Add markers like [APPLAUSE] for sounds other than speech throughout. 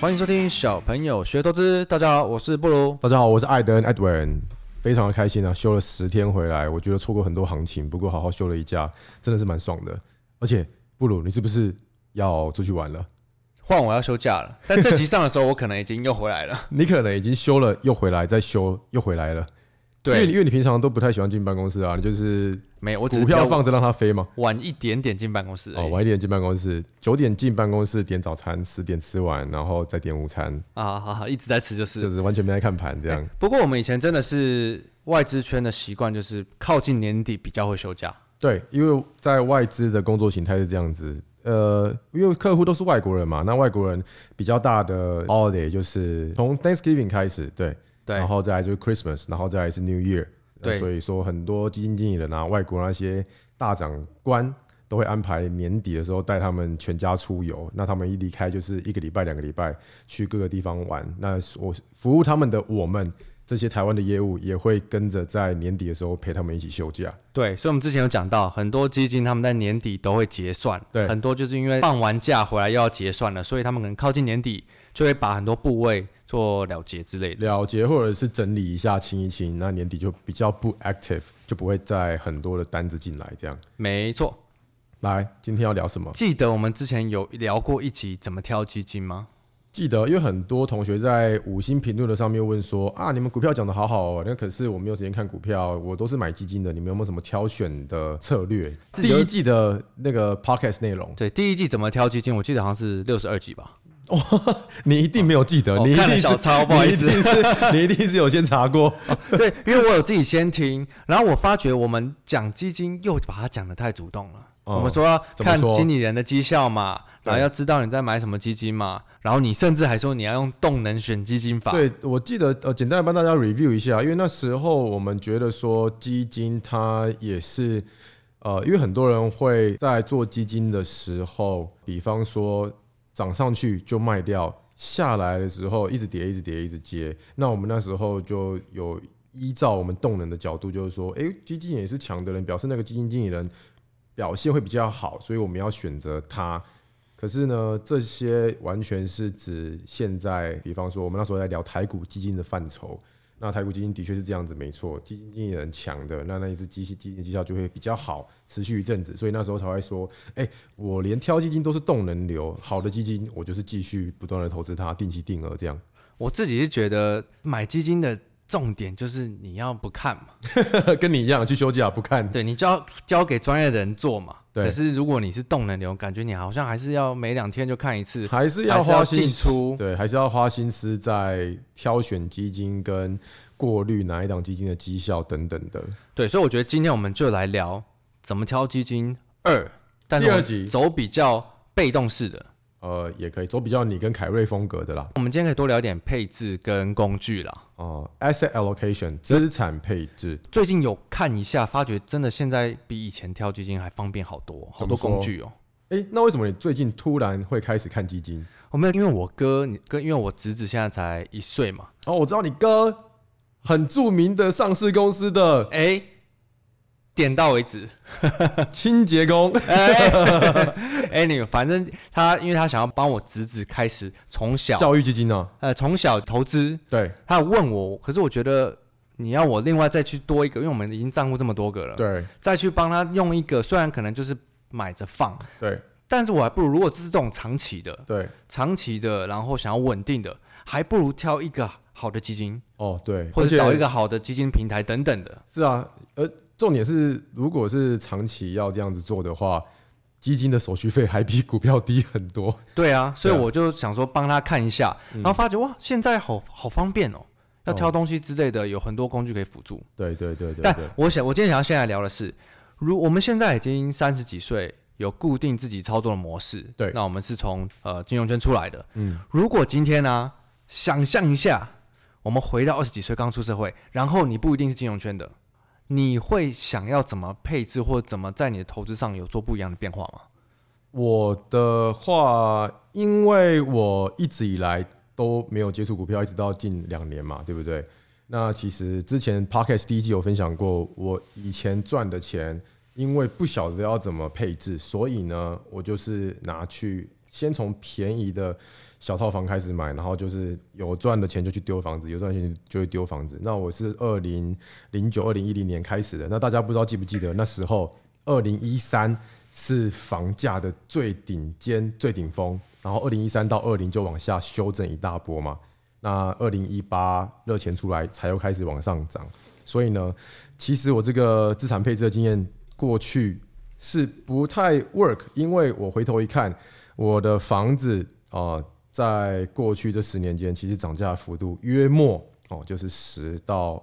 欢迎收听小朋友学投资。大家好，我是布鲁。大家好，我是艾登 Edwin。非常的开心啊，休了十天回来，我觉得错过很多行情，不过好好休了一假，真的是蛮爽的。而且布鲁，你是不是要出去玩了？换我要休假了，但这集上的时候，我可能已经又回来了。[LAUGHS] 你可能已经休了，又回来，再休又回来了。对，因为因为你平常都不太喜欢进办公室啊，你就是没有，我只股票放着让它飞嘛。晚一点点进办公室哦，晚一点进办公室，九点进办公室点早餐，十点吃完，然后再点午餐啊，好好一直在吃就是，就是完全没在看盘这样。不过我们以前真的是外资圈的习惯，就是靠近年底比较会休假。对，因为在外资的工作形态是这样子，呃，因为客户都是外国人嘛，那外国人比较大的 holiday 就是从 Thanksgiving 开始，对。对，然后再来就是 Christmas，然后再来是 New Year。对，所以说很多基金经理人啊，外国那些大长官都会安排年底的时候带他们全家出游。那他们一离开就是一个礼拜、两个礼拜去各个地方玩。那我服务他们的我们这些台湾的业务也会跟着在年底的时候陪他们一起休假。对，所以我们之前有讲到，很多基金他们在年底都会结算。对，很多就是因为放完假回来又要结算了，所以他们可能靠近年底就会把很多部位。做了结之类的，了结或者是整理一下，清一清，那年底就比较不 active，就不会再很多的单子进来，这样。没错。来，今天要聊什么？记得我们之前有聊过一集怎么挑基金吗？记得，因为很多同学在五星评论的上面问说啊，你们股票讲的好好哦，那可是我没有时间看股票，我都是买基金的，你们有没有什么挑选的策略？第一季的那个 podcast 内容，对，第一季怎么挑基金？我记得好像是六十二集吧。哦，你一定没有记得，你看了小抄，不好意思，[LAUGHS] 你一定是有先查过。[LAUGHS] 对，因为我有自己先听，然后我发觉我们讲基金又把它讲的太主动了。我们说要看经理人的绩效嘛，然后要知道你在买什么基金嘛，然后你甚至还说你要用动能选基金法。对，我记得呃，简单的帮大家 review 一下，因为那时候我们觉得说基金它也是呃，因为很多人会在做基金的时候，比方说。涨上去就卖掉，下来的时候一直跌，一直跌，一直接。那我们那时候就有依照我们动能的角度，就是说，诶，基金也是强的人，表示那个基金经理人表现会比较好，所以我们要选择他。可是呢，这些完全是指现在，比方说我们那时候在聊台股基金的范畴。那台股基金的确是这样子，没错，基金经理人强的，那那一支基金基金绩效就会比较好，持续一阵子，所以那时候才会说，哎、我连挑基金都是动能流，好的基金我就是继续不断的投资它，定期定额这样。我自己是觉得买基金的。重点就是你要不看嘛，[LAUGHS] 跟你一样去休假不看，对，你交交给专业的人做嘛。对。可是如果你是动能流，感觉你好像还是要每两天就看一次，还是要花心出，对，还是要花心思在挑选基金跟过滤哪一档基金的绩效等等的。对，所以我觉得今天我们就来聊怎么挑基金二，但是第二集走比较被动式的。呃，也可以走比较你跟凯瑞风格的啦。我们今天可以多聊点配置跟工具啦。哦、呃、，asset allocation 资产配置。最近有看一下，发觉真的现在比以前挑基金还方便好多，好多工具哦。哎、欸，那为什么你最近突然会开始看基金？我没有，因为我哥，你哥，因为我侄子现在才一岁嘛。哦，我知道你哥很著名的上市公司的，哎、欸。点到为止，[LAUGHS] 清洁工。哎，你反正他，因为他想要帮我侄子开始从小教育基金呢，呃，从小投资。对，他有问我，可是我觉得你要我另外再去多一个，因为我们已经账户这么多个了，对，再去帮他用一个，虽然可能就是买着放，对，但是我还不如，如果这是这种长期的，对，长期的，然后想要稳定的，还不如挑一个好的基金，哦，对，或者找一个好的基金平台等等的。是啊，呃。重点是，如果是长期要这样子做的话，基金的手续费还比股票低很多。对啊，所以我就想说帮他看一下，然后发觉哇，现在好好方便哦，要挑东西之类的，有很多工具可以辅助。对对对对。但我想，我今天想要现在聊的是，如我们现在已经三十几岁，有固定自己操作的模式。对。那我们是从呃金融圈出来的。嗯。如果今天呢、啊，想象一下，我们回到二十几岁刚出社会，然后你不一定是金融圈的。你会想要怎么配置，或者怎么在你的投资上有做不一样的变化吗？我的话，因为我一直以来都没有接触股票，一直到近两年嘛，对不对？那其实之前 Podcast 第一季有分享过，我以前赚的钱，因为不晓得要怎么配置，所以呢，我就是拿去先从便宜的小套房开始买，然后就是有赚的钱就去丢房子，有赚钱就会丢房子。那我是二零零九、二零一零年开始的。那大家不知道记不记得那时候，二零一三是房价的最顶尖、最顶峰，然后二零一三到二零就往下修正一大波嘛。那二零一八热钱出来，才又开始往上涨。所以呢，其实我这个资产配置的经验过去是不太 work，因为我回头一看，我的房子啊。在过去这十年间，其实涨价幅度约莫哦，就是十到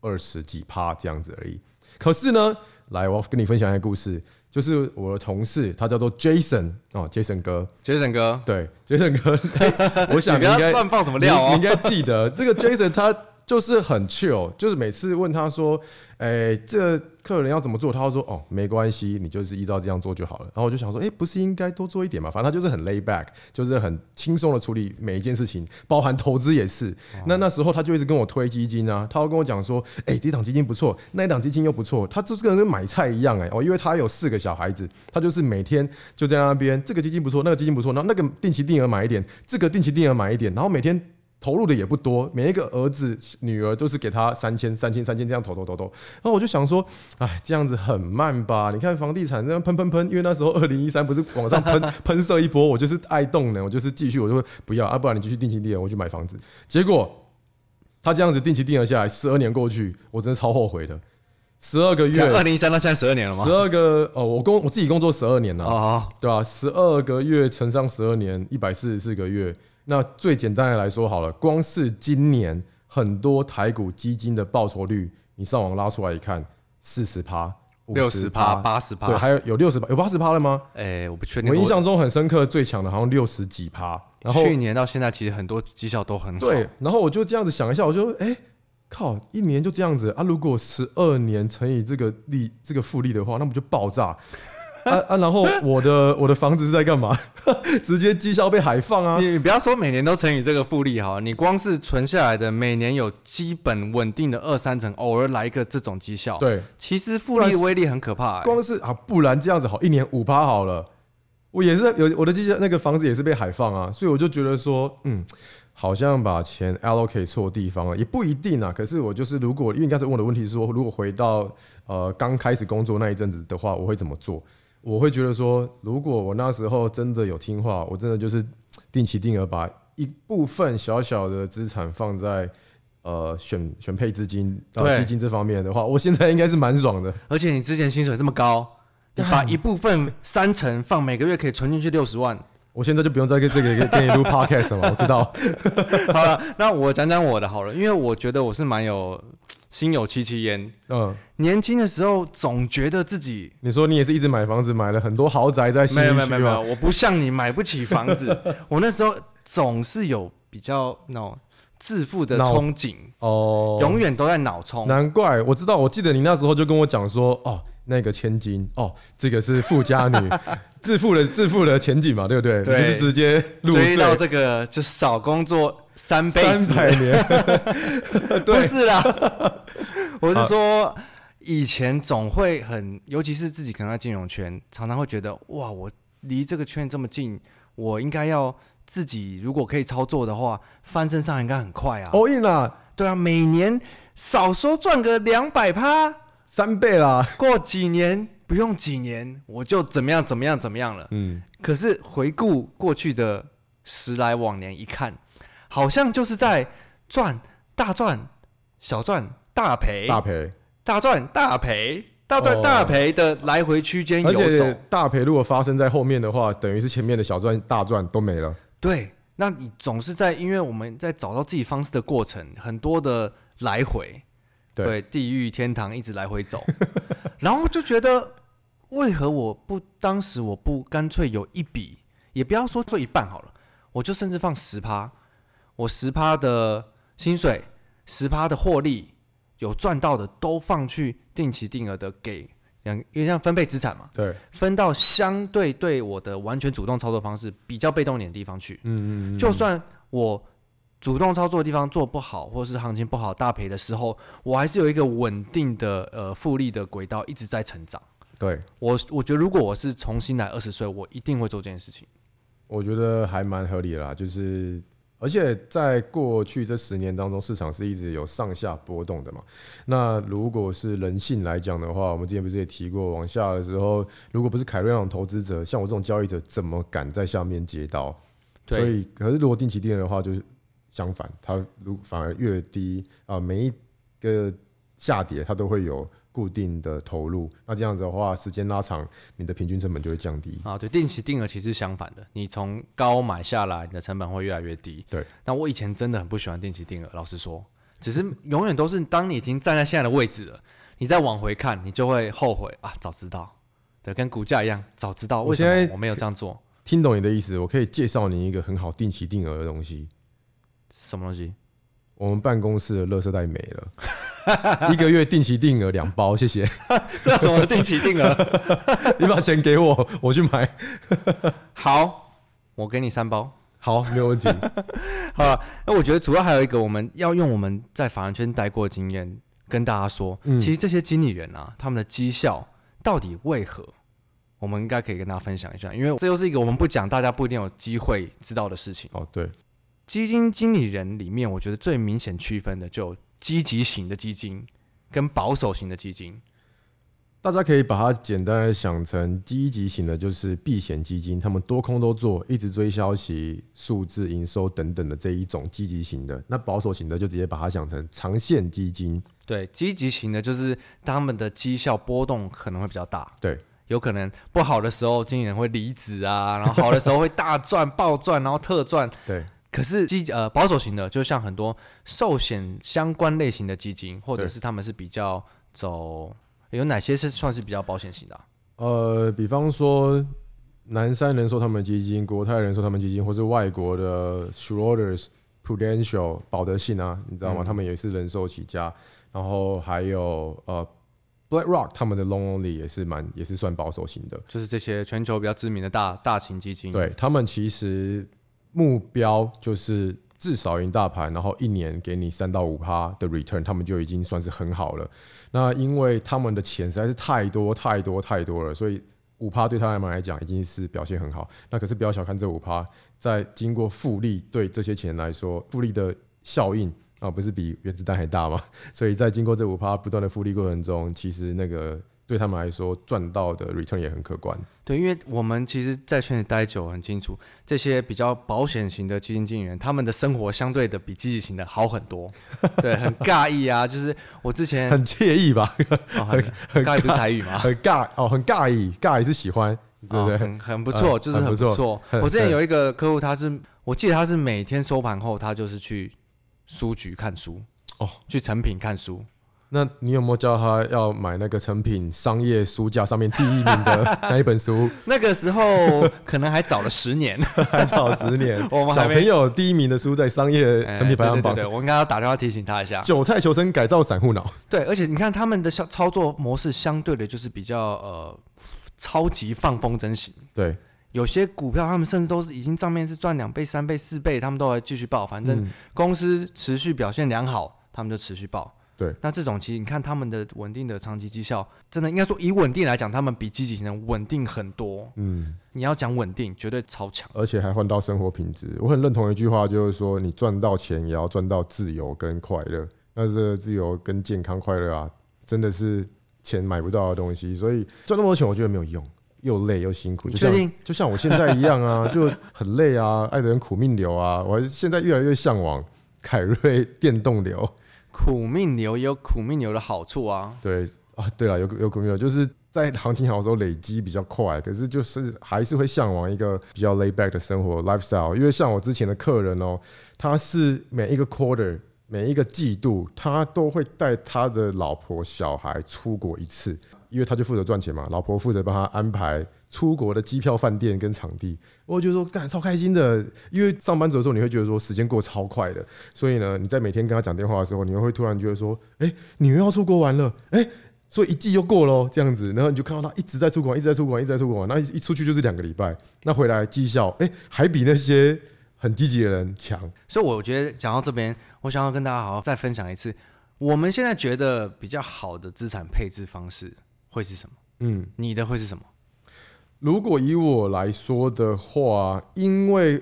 二十几趴这样子而已。可是呢，来，我要跟你分享一个故事，就是我的同事，他叫做 Jason 哦，Jason 哥，Jason 哥，对，Jason 哥，欸、[LAUGHS] 我想你应该乱放什么料哦，你应该记得这个 Jason 他。就是很 chill，就是每次问他说：“哎、欸，这个客人要怎么做？”他会说：“哦，没关系，你就是依照这样做就好了。”然后我就想说：“哎、欸，不是应该多做一点嘛？”反正他就是很 lay back，就是很轻松的处理每一件事情，包含投资也是。那那时候他就一直跟我推基金啊，他会跟我讲说：“哎、欸，这档基金不错，那一档基金又不错。”他这个人跟买菜一样哎、欸、哦，因为他有四个小孩子，他就是每天就在那边，这个基金不错，那个基金不错，然后那个定期定额买一点，这个定期定额买一点，然后每天。投入的也不多，每一个儿子女儿都是给他三千、三千、三千这样投投投投。然后我就想说，哎，这样子很慢吧？你看房地产这样喷喷喷，因为那时候二零一三不是往上喷 [LAUGHS] 喷射一波，我就是爱动呢，我就是继续，我就会不要啊，不然你继续定期定额，我去买房子。结果他这样子定期定额下来，十二年过去，我真的超后悔的。十二个月，二零一三到现在十二年了吗？十二个哦，我工我自己工作十二年了，哦，对吧？十二个月乘上十二年，一百四十四个月。那最简单的来说好了，光是今年很多台股基金的报酬率，你上网拉出来一看，四十趴、六十趴、八十趴，对，还有有六十趴，有八十趴了吗？哎、欸，我不确定。我印象中很深刻，最强的好像六十几趴。然后去年到现在，其实很多绩效都很好。对，然后我就这样子想一下，我就哎、欸，靠，一年就这样子啊！如果十二年乘以这个利，这个复利的话，那不就爆炸？[LAUGHS] 啊啊！然后我的我的房子是在干嘛？[LAUGHS] 直接绩效被海放啊！你不要说每年都乘以这个复利哈，你光是存下来的每年有基本稳定的二三成，偶尔来一个这种绩效，对，其实复利威力很可怕、欸。光是啊，不然这样子好，一年五趴好了，我也是有我的绩效，那个房子也是被海放啊，所以我就觉得说，嗯，好像把钱 allocate 错地方了，也不一定啊。可是我就是如果因为你刚才问我的问题是说，如果回到呃刚开始工作那一阵子的话，我会怎么做？我会觉得说，如果我那时候真的有听话，我真的就是定期定额把一部分小小的资产放在呃选选配资金、呃、基金这方面的话，我现在应该是蛮爽的。而且你之前薪水这么高，你把一部分三成放，每个月可以存进去六十万。我现在就不用再跟这个给你录 podcast 了，我知道。[LAUGHS] 好了，那我讲讲我的好了，因为我觉得我是蛮有。心有戚戚焉。嗯，年轻的时候总觉得自己，你说你也是一直买房子，买了很多豪宅在西区。没有没有没有，我不像你买不起房子。我那时候总是有比较那种致富的憧憬哦，永远都在脑冲。难怪我知道，我记得你那时候就跟我讲说，哦，那个千金，哦，这个是富家女，[LAUGHS] 致富的致富的前景嘛，对不对？对，就是直接追到这个，就少工作。三辈子，三百年，[LAUGHS] 不是啦。[LAUGHS] 我是说，以前总会很，尤其是自己可能在金融圈，常常会觉得，哇，我离这个圈这么近，我应该要自己如果可以操作的话，翻身上应该很快啊。all in 啦，对啊，每年少说赚个两百趴，三倍啦。[LAUGHS] 过几年不用几年，我就怎么样怎么样怎么样了。嗯，可是回顾过去的十来往年，一看。好像就是在赚大赚小赚大赔大赔大赚大赔大赚大赔的来回区间游走，而且大赔如果发生在后面的话，等于是前面的小赚大赚都没了。对，那你总是在，因为我们在找到自己方式的过程，很多的来回，对，对地狱天堂一直来回走，[LAUGHS] 然后就觉得为何我不当时我不干脆有一笔，也不要说做一半好了，我就甚至放十趴。我十趴的薪水，十趴的获利，有赚到的都放去定期定额的给两，因为像分配资产嘛，对，分到相对对我的完全主动操作方式比较被动一点的地方去。嗯嗯嗯。就算我主动操作的地方做不好，或者是行情不好大赔的时候，我还是有一个稳定的呃复利的轨道一直在成长。对，我我觉得如果我是重新来二十岁，我一定会做这件事情。我觉得还蛮合理的啦，就是而且在过去这十年当中，市场是一直有上下波动的嘛。那如果是人性来讲的话，我们之前不是也提过，往下的时候，如果不是凯瑞那种投资者，像我这种交易者，怎么敢在下面接刀？对所以，可是如果定期定额的话，就是相反，它如反而越低啊，每一个下跌它都会有固定的投入。那这样子的话，时间拉长，你的平均成本就会降低啊。对，定期定额其实相反的，你从高买下来，你的成本会越来越低。对。那我以前真的很不喜欢定期定额，老实说，只是永远都是当你已经站在现在的位置了，你再往回看，你就会后悔啊，早知道。对，跟股价一样，早知道为什么我没有这样做。听懂你的意思，我可以介绍你一个很好定期定额的东西。什么东西？我们办公室的垃圾袋没了，[LAUGHS] 一个月定期定额两包，谢谢。[LAUGHS] 这怎么定期定额？[LAUGHS] 你把钱给我，我去买。好，我给你三包。好，没有问题。好，那我觉得主要还有一个，我们要用我们在法人圈待过的经验跟大家说，嗯、其实这些经理人啊，他们的绩效到底为何？我们应该可以跟大家分享一下，因为这又是一个我们不讲，大家不一定有机会知道的事情。哦，对，基金经理人里面，我觉得最明显区分的就积极型的基金跟保守型的基金。大家可以把它简单的想成，积极型的就是避险基金，他们多空都做，一直追消息、数字、营收等等的这一种积极型的。那保守型的就直接把它想成长线基金。对，积极型的就是他们的绩效波动可能会比较大。对。有可能不好的时候，经理人会离职啊，然后好的时候会大赚、暴赚，然后特赚。[LAUGHS] 对。可是基呃保守型的，就像很多寿险相关类型的基金，或者是他们是比较走，有哪些是算是比较保险型的啊？呃，比方说南山人寿他们基金、国泰人寿他们基金，或是外国的 Schroders、Prudential、保德信啊，你知道吗？嗯、他们也是人寿起家，然后还有呃。BlackRock 他们的 Long Only 也是蛮也是算保守型的，就是这些全球比较知名的大大型基金。对，他们其实目标就是至少赢大盘，然后一年给你三到五趴的 return，他们就已经算是很好了。那因为他们的钱实在是太多太多太多了，所以五趴对他们来讲已经是表现很好。那可是不要小看这五趴，在经过复利对这些钱来说，复利的效应。啊，不是比原子弹还大吗？所以在经过这五趴不断的复利过程中，其实那个对他们来说赚到的 return 也很可观。对，因为我们其实，在圈里待久，很清楚这些比较保险型的基金经理人，他们的生活相对的比积极型的好很多。对，很尬意啊，就是我之前很惬意吧？哦、很 [LAUGHS] 很尬意不是台语吗？很尬哦，很尬意，尬意是喜欢，对不对？哦、很很不错，就是很不错。我之前有一个客户，他是我记得他是每天收盘后，他就是去。书局看书哦，去成品看书。那你有没有叫他要买那个成品商业书架上面第一名的 [LAUGHS] 那一本书？那个时候可能还早了十年，还早十年。[LAUGHS] 我们小朋友第一名的书在商业成品排行榜。对，我应该要打电话提醒他一下。韭菜求生，改造散户脑。对，而且你看他们的操操作模式，相对的就是比较呃超级放风筝型。对。有些股票，他们甚至都是已经账面是赚两倍、三倍、四倍，他们都会继续报。反正公司持续表现良好，他们就持续报。对，那这种其实你看他们的稳定的长期绩效，真的应该说以稳定来讲，他们比积极型的稳定很多。嗯，你要讲稳定，绝对超强，而且还换到生活品质。我很认同一句话，就是说你赚到钱也要赚到自由跟快乐。那这个自由跟健康快乐啊，真的是钱买不到的东西。所以赚那么多钱，我觉得没有用。又累又辛苦，就像就像我现在一样啊，就很累啊，爱的人苦命流啊，我还是现在越来越向往凯瑞电动流。苦命牛也有苦命牛的好处啊。对啊，对了，有有苦命牛，就是在行情好的时候累积比较快，可是就是还是会向往一个比较 lay back 的生活 lifestyle。因为像我之前的客人哦，他是每一个 quarter 每一个季度，他都会带他的老婆小孩出国一次。因为他就负责赚钱嘛，老婆负责帮他安排出国的机票、饭店跟场地。我觉得说干超开心的，因为上班族的时候你会觉得说时间过超快的，所以呢，你在每天跟他讲电话的时候，你又会突然觉得说，哎、你又要出国玩了，哎、所以一季又过了这样子，然后你就看到他一直在出国，一直在出国，一直在出国，那一出去就是两个礼拜，那回来绩效，哎、欸，还比那些很积极的人强。所以我觉得讲到这边，我想要跟大家好好再分享一次，我们现在觉得比较好的资产配置方式。会是什么？嗯，你的会是什么？如果以我来说的话，因为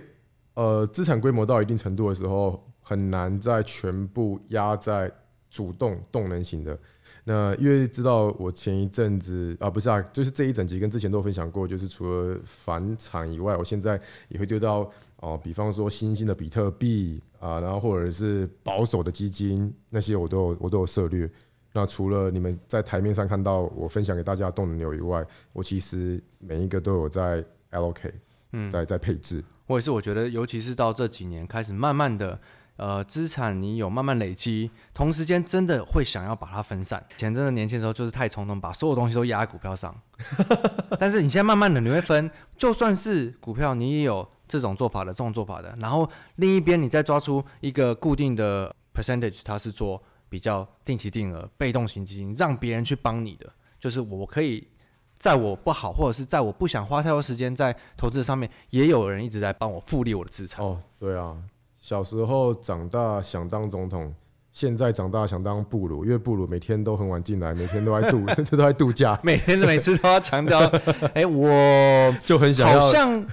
呃资产规模到一定程度的时候，很难再全部压在主动动能型的。那因为知道我前一阵子啊，不是啊，就是这一整集跟之前都有分享过，就是除了房产以外，我现在也会丢到哦、呃，比方说新兴的比特币啊，然后或者是保守的基金，那些我都有我都有涉猎。那除了你们在台面上看到我分享给大家的动能流以外，我其实每一个都有在 allocate，嗯，在在配置。我也是，我觉得尤其是到这几年开始慢慢的。呃，资产你有慢慢累积，同时间真的会想要把它分散。以前真的年轻的时候就是太冲动，把所有东西都压在股票上。[LAUGHS] 但是你现在慢慢的你会分，就算是股票，你也有这种做法的，这种做法的。然后另一边你再抓出一个固定的 percentage，它是做比较定期定额、被动型基金，让别人去帮你的。就是我可以在我不好，或者是在我不想花太多时间在投资上面，也有人一直在帮我复利我的资产。哦，对啊。小时候长大想当总统，现在长大想当布鲁，因为布鲁每天都很晚进来，每天都在度，[LAUGHS] 都在度假，每天每次都要强调，[LAUGHS] 哎、欸，我就很想要，好像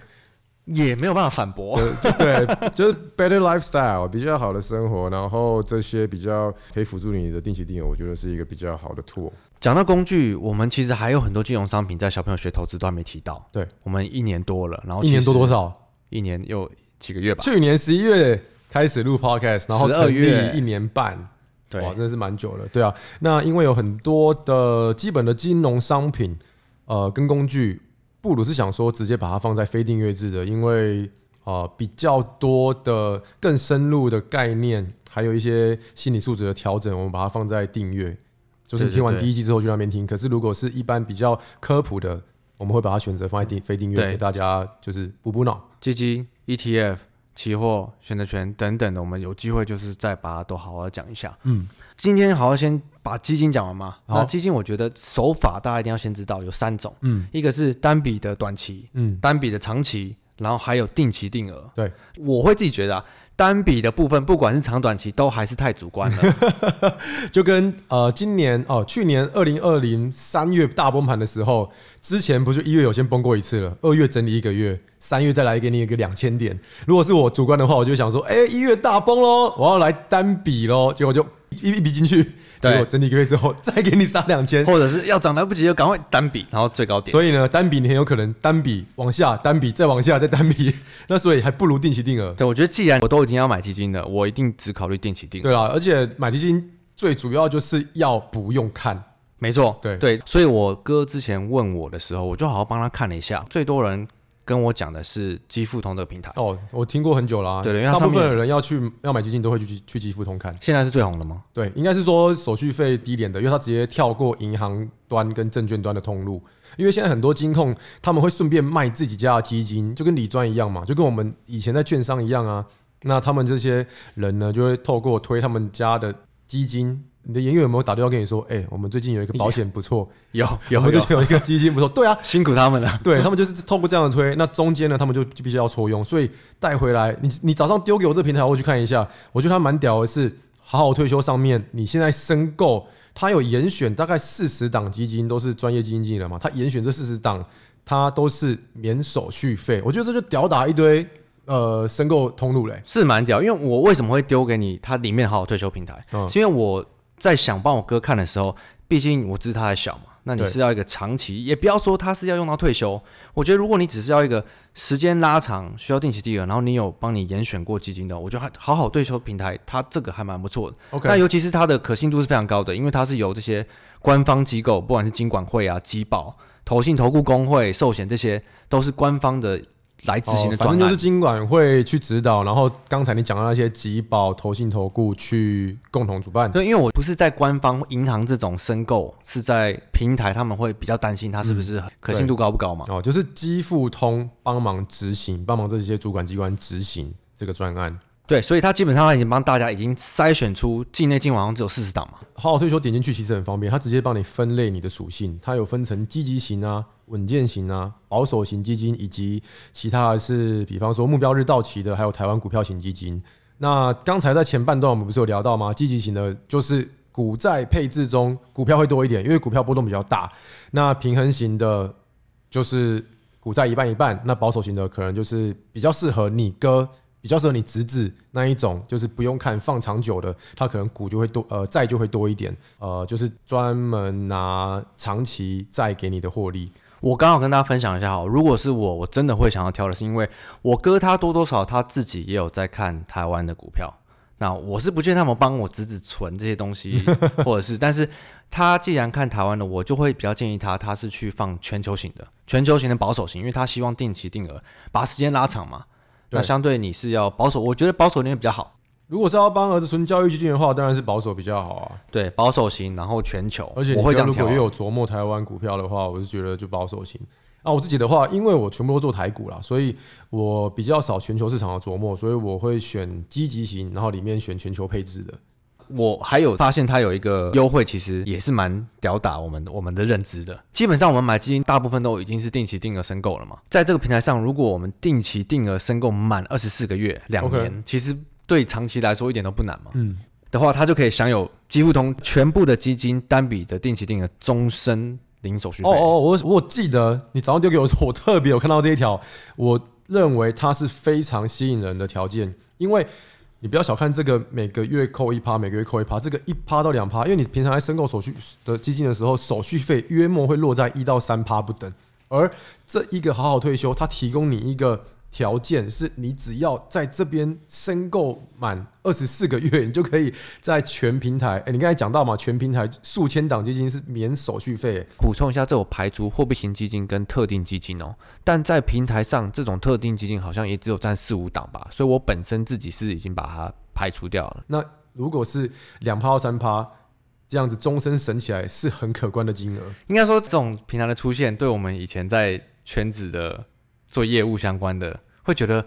也没有办法反驳，对，[LAUGHS] 就是 better lifestyle，比较好的生活，然后这些比较可以辅助你的定期定额，我觉得是一个比较好的 tool。讲到工具，我们其实还有很多金融商品在小朋友学投资都还没提到，对，我们一年多了，然后一年多多少？一年又。几个月吧，去年十一月开始录 podcast，然后十二月一年半，对，哇，真的是蛮久了。对啊，那因为有很多的基本的金融商品，呃，跟工具，不如是想说直接把它放在非订阅制的，因为呃比较多的更深入的概念，还有一些心理素质的调整，我们把它放在订阅，就是你听完第一季之后去那边听。可是如果是一般比较科普的，我们会把它选择放在订非订阅，给大家就是补补脑，基金。ETF、期货、选择权等等的，我们有机会就是再把它都好好讲一下。嗯，今天好好先把基金讲完嘛。那基金我觉得手法大家一定要先知道有三种。嗯，一个是单笔的短期，嗯，单笔的长期，然后还有定期定额。对，我会自己觉得啊。单笔的部分，不管是长短期，都还是太主观了。[LAUGHS] 就跟呃，今年哦，去年二零二零三月大崩盘的时候，之前不是一月有先崩过一次了，二月整理一个月，三月再来给你一个两千点。如果是我主观的话，我就想说，哎、欸，一月大崩喽，我要来单笔喽，结果就一一笔进去。结果整理一个月之后，再给你杀两千，或者是要涨来不及就赶快单笔，然后最高点。所以呢，单笔你很有可能单笔往下，单笔再往下，再单笔。[LAUGHS] 那所以还不如定期定额。对，我觉得既然我都已经要买基金了，我一定只考虑定期定额。对啊，而且买基金最主要就是要不用看。没错，对对。所以我哥之前问我的时候，我就好好帮他看了一下，最多人。跟我讲的是基富通这个平台哦，我听过很久了、啊。对，因为大部分的人要去要买基金都会去去基富通看。现在是最红的吗？对，应该是说手续费低廉的，因为他直接跳过银行端跟证券端的通路。因为现在很多金控他们会顺便卖自己家的基金，就跟李专一样嘛，就跟我们以前在券商一样啊。那他们这些人呢，就会透过推他们家的基金。你的营业有没有打电话跟你说？哎、欸，我们最近有一个保险不错，有 [LAUGHS] 有，我们最近有一个基金不错。对啊，辛苦他们了。对他们就是透过这样的推，那中间呢，他们就必须要抽佣，所以带回来。你你早上丢给我这平台，我去看一下。我觉得它蛮屌的是，好好退休上面，你现在申购，它有严选大概四十档基金，都是专业基金经理人嘛。它严选这四十档，它都是免手续费。我觉得这就屌打一堆。呃，申购通路嘞，是蛮屌。因为我为什么会丢给你？它里面好好退休平台，嗯、是因为我。在想帮我哥看的时候，毕竟我知道他还小嘛，那你是要一个长期，也不要说他是要用到退休。我觉得如果你只是要一个时间拉长，需要定期定额，然后你有帮你严选过基金的，我觉得还好好退休平台，它这个还蛮不错的。OK，那尤其是它的可信度是非常高的，因为它是由这些官方机构，不管是金管会啊、机保、投信、投顾工会、寿险，这些都是官方的。来执行的专案，反正就是金管会去指导，然后刚才你讲到那些集保、投信、投顾去共同主办。对，因为我不是在官方银行这种申购，是在平台，他们会比较担心它是不是可信度高不高嘛？哦，就是基富通帮忙执行，帮忙这些主管机关执行这个专案。对，所以他基本上已经帮大家已经筛选出境内境外好像只有四十档嘛。好好退休点进去其实很方便，它直接帮你分类你的属性，它有分成积极型啊、稳健型啊、保守型基金，以及其他是，比方说目标日到期的，还有台湾股票型基金。那刚才在前半段我们不是有聊到吗？积极型的就是股债配置中股票会多一点，因为股票波动比较大。那平衡型的，就是股债一半一半，那保守型的可能就是比较适合你哥，比较适合你侄子那一种，就是不用看放长久的，他可能股就会多，呃，债就会多一点，呃，就是专门拿长期债给你的获利。我刚好跟大家分享一下哈，如果是我，我真的会想要挑的是，因为我哥他多多少他自己也有在看台湾的股票。那我是不建议他们帮我侄子存这些东西，[LAUGHS] 或者是，但是他既然看台湾的，我就会比较建议他，他是去放全球型的，全球型的保守型，因为他希望定期定额，把时间拉长嘛。那相对你是要保守，我觉得保守点比较好。如果是要帮儿子存教育基金的话，当然是保守比较好啊。对，保守型，然后全球，而且我会讲如果也有琢磨台湾股票的话，我是觉得就保守型。啊，我自己的话，因为我全部都做台股啦，所以我比较少全球市场的琢磨，所以我会选积极型，然后里面选全球配置的。我还有发现它有一个优惠，其实也是蛮吊打我们我们的认知的。基本上我们买基金大部分都已经是定期定额申购了嘛，在这个平台上，如果我们定期定额申购满二十四个月两年.其实对长期来说一点都不难嘛。嗯，的话，他就可以享有几乎同全部的基金单笔的定期定额终身。零手续费。哦哦，我我记得你早上丢给我说，我特别有看到这一条，我认为它是非常吸引人的条件，因为你不要小看这个每个月扣一趴，每个月扣一趴，这个一趴到两趴，因为你平常在申购手续的基金的时候，手续费约莫会落在一到三趴不等，而这一个好好退休，它提供你一个。条件是你只要在这边申购满二十四个月，你就可以在全平台。哎，你刚才讲到嘛，全平台数千档基金是免手续费。补充一下，这有排除货币型基金跟特定基金哦。但在平台上，这种特定基金好像也只有占四五档吧。所以我本身自己是已经把它排除掉了。那如果是两趴到三趴这样子，终身省起来是很可观的金额。应该说，这种平台的出现，对我们以前在圈子的。做业务相关的会觉得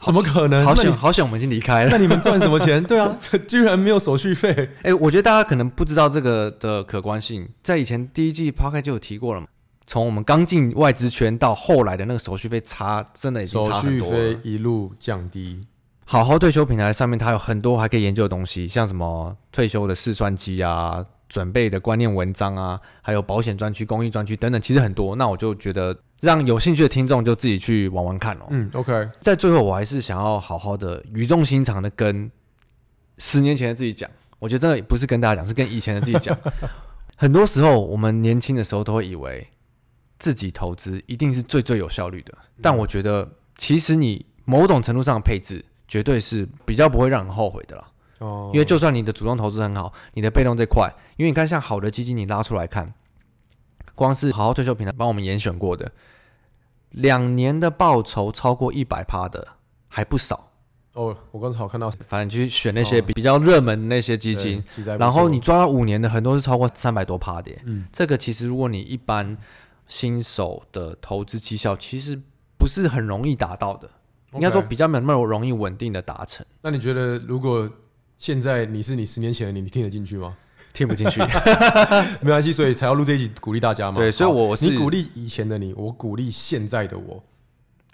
怎么可能？好想好想，我们已经离开了。那你们赚什么钱？[LAUGHS] 对啊，居然没有手续费。[LAUGHS] 哎、欸，我觉得大家可能不知道这个的可观性，在以前第一季 Podcast 就有提过了嘛。从我们刚进外资圈到后来的那个手续费差，真的已经差很多了。手续费一路降低。好好退休平台上面，它有很多还可以研究的东西，像什么退休的试算机啊。准备的观念文章啊，还有保险专区、公益专区等等，其实很多。那我就觉得，让有兴趣的听众就自己去玩玩看哦。嗯，OK。在最后，我还是想要好好的语重心长的跟十年前的自己讲，我觉得真的不是跟大家讲，是跟以前的自己讲。[LAUGHS] 很多时候，我们年轻的时候都会以为自己投资一定是最最有效率的，但我觉得其实你某种程度上的配置，绝对是比较不会让人后悔的啦。哦，因为就算你的主动投资很好，你的被动这块，因为你看像好的基金，你拉出来看，光是好好退休平台帮我们严选过的，两年的报酬超过一百趴的还不少。哦，我刚才好看到，反正去选那些比较热门的那些基金，然后你抓到五年的，很多是超过三百多趴的。嗯，这个其实如果你一般新手的投资绩效，其实不是很容易达到的，应该说比较没那么容易稳定的达成。那你觉得如果？现在你是你十年前的你，你听得进去吗？听不进去，[LAUGHS] 没关系，所以才要录这一集鼓励大家嘛。对，所以我是你鼓励以前的你，我鼓励现在的我。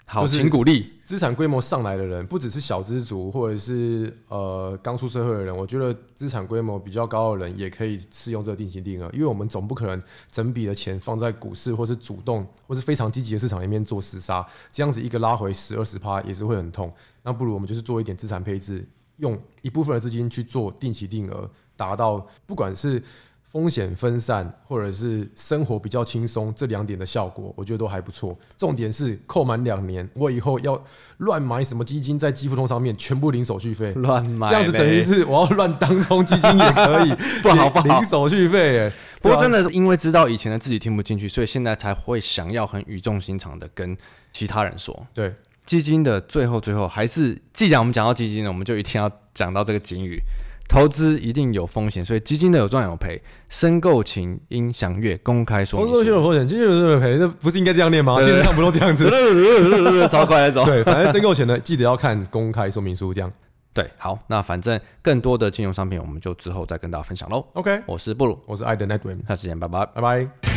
好，请鼓励资产规模上来的人，不只是小资族，或者是呃刚出社会的人。我觉得资产规模比较高的人也可以适用这个定期定额，因为我们总不可能整笔的钱放在股市，或是主动，或是非常积极的市场里面做厮杀，这样子一个拉回十二十趴也是会很痛。那不如我们就是做一点资产配置。用一部分的资金去做定期定额，达到不管是风险分散或者是生活比较轻松这两点的效果，我觉得都还不错。重点是扣满两年，我以后要乱买什么基金在基富通上面全部零手续费，乱买这样子等于是我要乱当冲基金也可以，[LAUGHS] 不好不好，零手续费哎。不过真的是因为知道以前的自己听不进去，所以现在才会想要很语重心长的跟其他人说，对。基金的最后，最后还是，既然我们讲到基金呢，我们就一定要讲到这个警语：投资一定有风险，所以基金的有赚有赔，申购请应详阅公开说明书。投资有风险，基金有赚有赔，那不是应该这样念吗？电视上不都这样子？超快那种。[LAUGHS] 对，反正申购前呢，记得要看公开说明书，这样。对，好，那反正更多的金融商品，我们就之后再跟大家分享喽。OK，我是布鲁，我是艾德 Edwin，下次见，拜拜，拜拜。